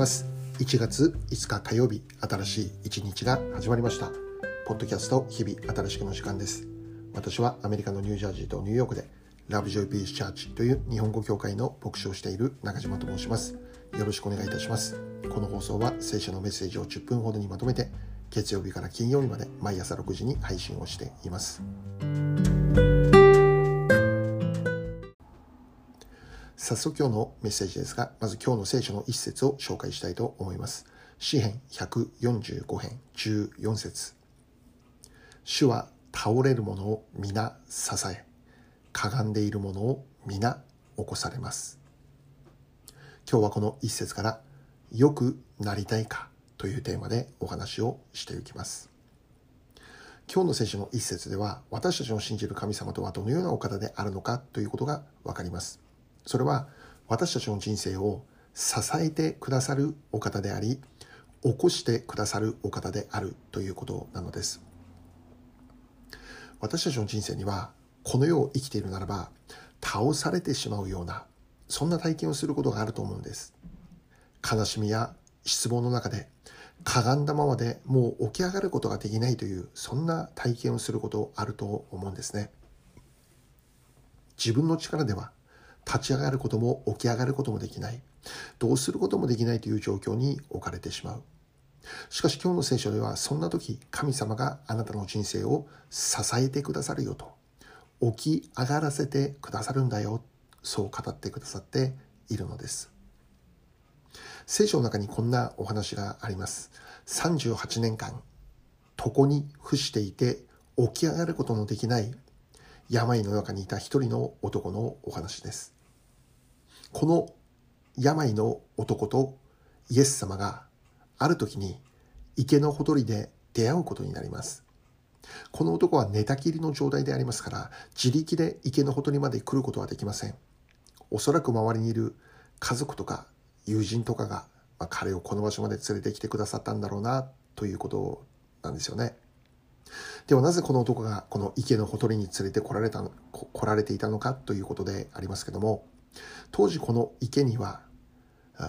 ます。1月5日火曜日新しい一日が始まりました。ポッドキャスト日々新しくの時間です。私はアメリカのニュージャージーとニューヨークでラブジョイピースチャーチという日本語協会の牧師をしている中島と申します。よろしくお願いいたします。この放送は聖書のメッセージを10分ほどにまとめて月曜日から金曜日まで毎朝6時に配信をしています。早速今日のメッセージですが、まず今日の聖書の一節を紹介したいと思います。詩編145編14節主は倒れる者を皆支え、かがんでいる者を皆起こされます。今日はこの一節からよくなりたいかというテーマでお話をしていきます。今日の聖書の一節では私たちの信じる神様とはどのようなお方であるのかということがわかります。それは私たちの人生を支えてくださるお方であり起こしてくださるお方であるということなのです。私たちの人生にはこの世を生きているならば倒されてしまうようなそんな体験をすることがあると思うんです。悲しみや失望の中でかがんだままでもう起き上がることができないというそんな体験をすることあると思うんですね。自分の力では立ち上がることも起き上がることもできない。どうすることもできないという状況に置かれてしまう。しかし今日の聖書ではそんな時神様があなたの人生を支えてくださるよと起き上がらせてくださるんだよそう語ってくださっているのです聖書の中にこんなお話があります38年間床に伏していて起き上がることのできない病の中にいた一人の男のお話です。この病の男とイエス様がある時に池のほとりで出会うことになります。この男は寝たきりの状態でありますから自力で池のほとりまで来ることはできません。おそらく周りにいる家族とか友人とかが、まあ、彼をこの場所まで連れてきてくださったんだろうなということなんですよね。ではなぜこの男がこの池のほとりに連れてこられた来られていたのかということでありますけども当時この池には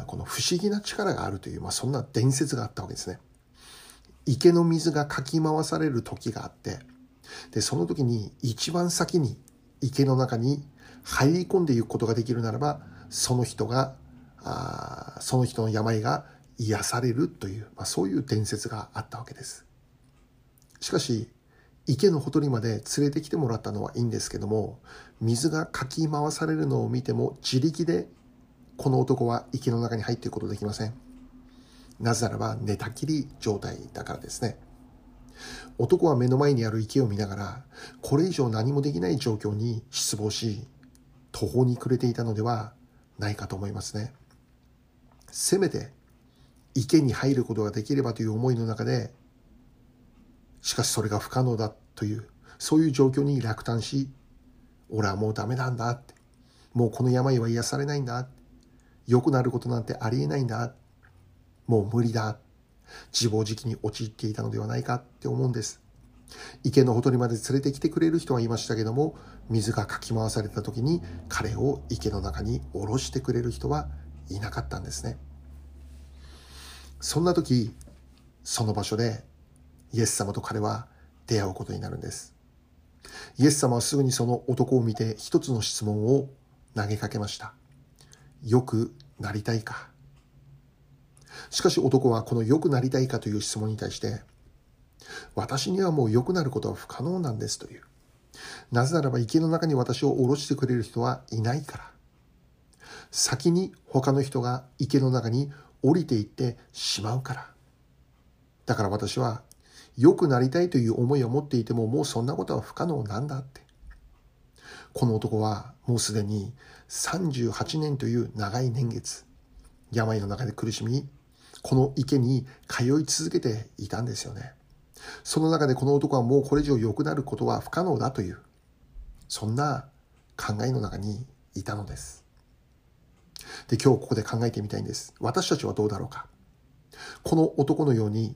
この不思議な力があるという、まあ、そんな伝説があったわけですね。池の水がかき回される時があってでその時に一番先に池の中に入り込んでいくことができるならばその人があその人の病が癒されるという、まあ、そういう伝説があったわけです。しかし池のほとりまで連れてきてもらったのはいいんですけども水がかき回されるのを見ても自力でこの男は池の中に入っていくことできません。なぜならば寝たきり状態だからですね。男は目の前にある池を見ながらこれ以上何もできない状況に失望し途方に暮れていたのではないかと思いますね。せめて池に入ることができればという思いの中でしかしそれが不可能だという、そういう状況に落胆し、俺はもうダメなんだって。もうこの病は癒されないんだ。良くなることなんてありえないんだ。もう無理だ。自暴自棄に陥っていたのではないかって思うんです。池のほとりまで連れてきてくれる人はいましたけども、水がかき回された時に彼を池の中に下ろしてくれる人はいなかったんですね。そんな時、その場所でイエス様と彼は出会うことになるんです。イエス様はすぐにその男を見て一つの質問を投げかけました。よくなりたいかしかし男はこの良くなりたいかという質問に対して、私にはもう良くなることは不可能なんですという。なぜならば池の中に私を下ろしてくれる人はいないから。先に他の人が池の中に降りていってしまうから。だから私は良くなりたいという思いを持っていてももうそんなことは不可能なんだって。この男はもうすでに38年という長い年月、病の中で苦しみ、この池に通い続けていたんですよね。その中でこの男はもうこれ以上良くなることは不可能だという、そんな考えの中にいたのです。で、今日ここで考えてみたいんです。私たちはどうだろうか。この男のように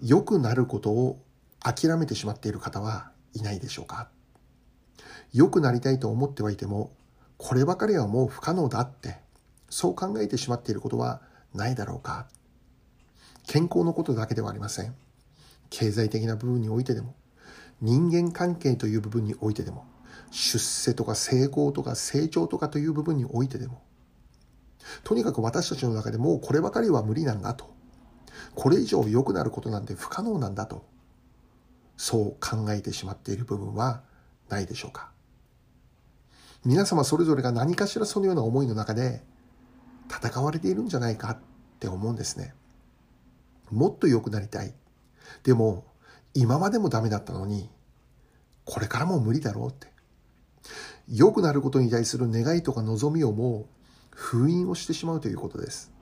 良くなることを諦めてしまっている方はいないでしょうか？良くなりたいと思ってはいても、こればかりはもう不可能だって、そう考えてしまっていることはないだろうか？健康のことだけではありません。経済的な部分においてでも、人間関係という部分においてでも、出世とか成功とか成長とかという部分においてでも、とにかく私たちの中でもうこればかりは無理なんだと。これ以上良くなることなんて不可能なんだと。そう考えてしまっている部分はないでしょうか。皆様それぞれが何かしらそのような思いの中で戦われているんじゃないかって思うんですね。もっと良くなりたい。でも、今までもダメだったのに、これからも無理だろうって。良くなることに対する願いとか望みをもう封印をしてしまうということです。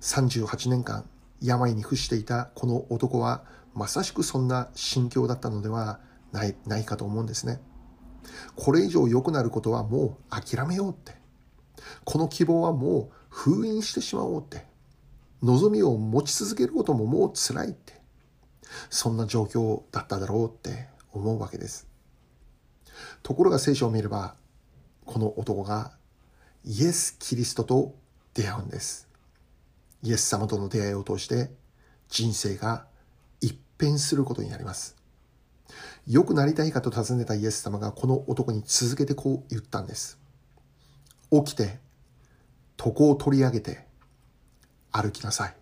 38年間病に伏していたこの男はまさしくそんな心境だったのではないないかと思うんですね。これ以上良くなることはもう諦めようって。この希望はもう封印してしまおうって。望みを持ち続けることももう辛いって。そんな状況だっただろうって思うわけです。ところが聖書を見れば、この男がイエス・キリストと出会うんです。イエス様との出会いを通して人生が一変することになります。良くなりたいかと尋ねたイエス様がこの男に続けてこう言ったんです。起きて、床を取り上げて歩きなさい。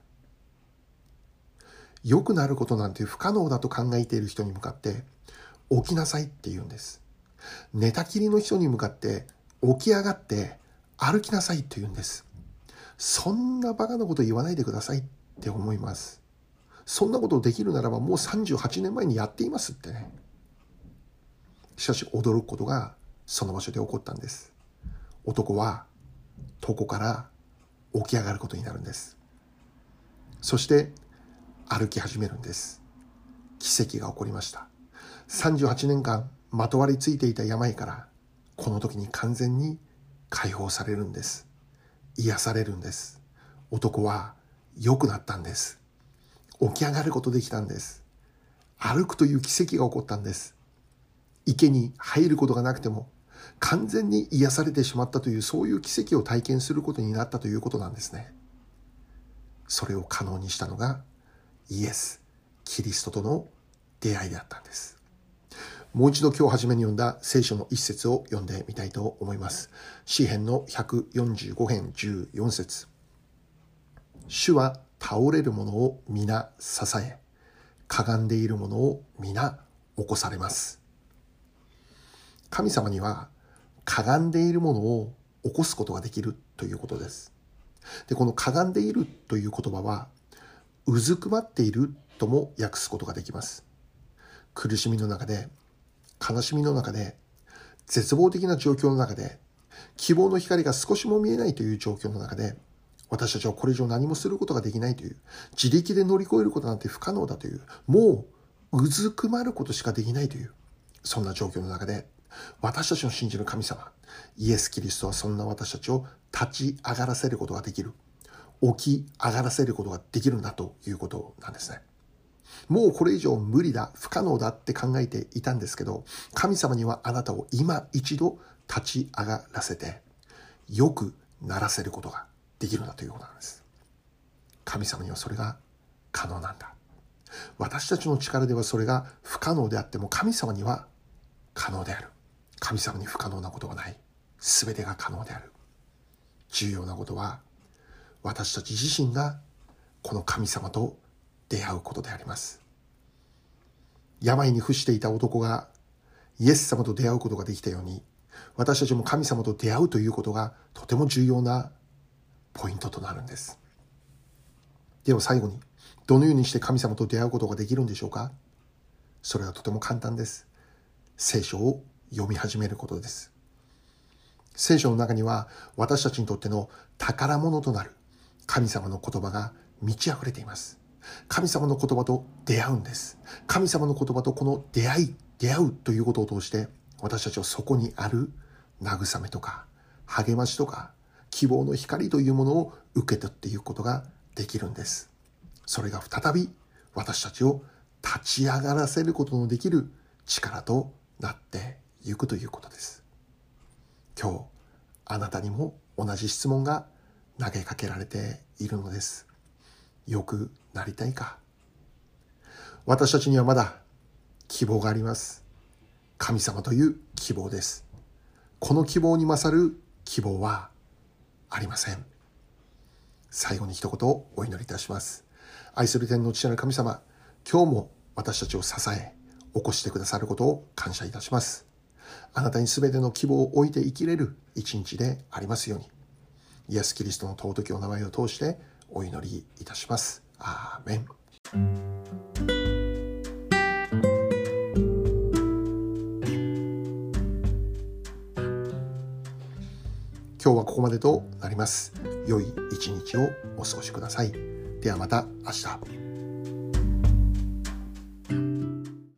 良くなることなんて不可能だと考えている人に向かって起きなさいって言うんです。寝たきりの人に向かって起き上がって歩きなさいと言うんです。そんなバカなこと言わないでくださいって思います。そんなことできるならばもう38年前にやっていますってね。しかし驚くことがその場所で起こったんです。男は床から起き上がることになるんです。そして歩き始めるんです。奇跡が起こりました。38年間まとわりついていた病からこの時に完全に解放されるんです。癒されるんです。男は良くなったんです。起き上がることできたんです。歩くという奇跡が起こったんです。池に入ることがなくても完全に癒されてしまったというそういう奇跡を体験することになったということなんですね。それを可能にしたのがイエス、キリストとの出会いだったんです。もう一度今日初めに読んだ聖書の一節を読んでみたいと思います。詩編の145編14節主は倒れる者を皆支え、かがんでいる者を皆起こされます。神様にはかがんでいるものを起こすことができるということです。で、このかがんでいるという言葉は、うずくまっているとも訳すことができます。苦しみの中で悲しみの中で、絶望的な状況の中で、希望の光が少しも見えないという状況の中で、私たちはこれ以上何もすることができないという、自力で乗り越えることなんて不可能だという、もううずくまることしかできないという、そんな状況の中で、私たちの信じる神様、イエス・キリストはそんな私たちを立ち上がらせることができる。起き上がらせることができるんだということなんですね。もうこれ以上無理だ、不可能だって考えていたんですけど、神様にはあなたを今一度立ち上がらせて、よくならせることができるんだということなんです。神様にはそれが可能なんだ。私たちの力ではそれが不可能であっても神様には可能である。神様に不可能なことはない。すべてが可能である。重要なことは私たち自身がこの神様と出会うことであります。病に伏していた男がイエス様と出会うことができたように、私たちも神様と出会うということがとても重要なポイントとなるんです。では最後に、どのようにして神様と出会うことができるんでしょうか？それはとても簡単です。聖書を読み始めることです。聖書の中には私たちにとっての宝物となる神様の言葉が満ち溢れています。神様の言葉と出会うんです。神様の言葉とこの出会い、出会うということを通して、私たちはそこにある慰めとか、励ましとか、希望の光というものを受け取っていくことができるんです。それが再び私たちを立ち上がらせることのできる力となっていくということです。今日、あなたにも同じ質問が投げかけられているのです。よくなりたいか。私たちにはまだ希望があります。神様という希望です。この希望に勝る希望はありません。最後に一言お祈りいたします。愛する天の父なる神様、今日も私たちを支え、起こしてくださることを感謝いたします。あなたに全ての希望を置いて生きれる一日でありますように。イエス・キリストの尊きお名前を通してお祈りいたします。アーメン。今日はここまでとなります。良い一日をお過ごしください。ではまた明日。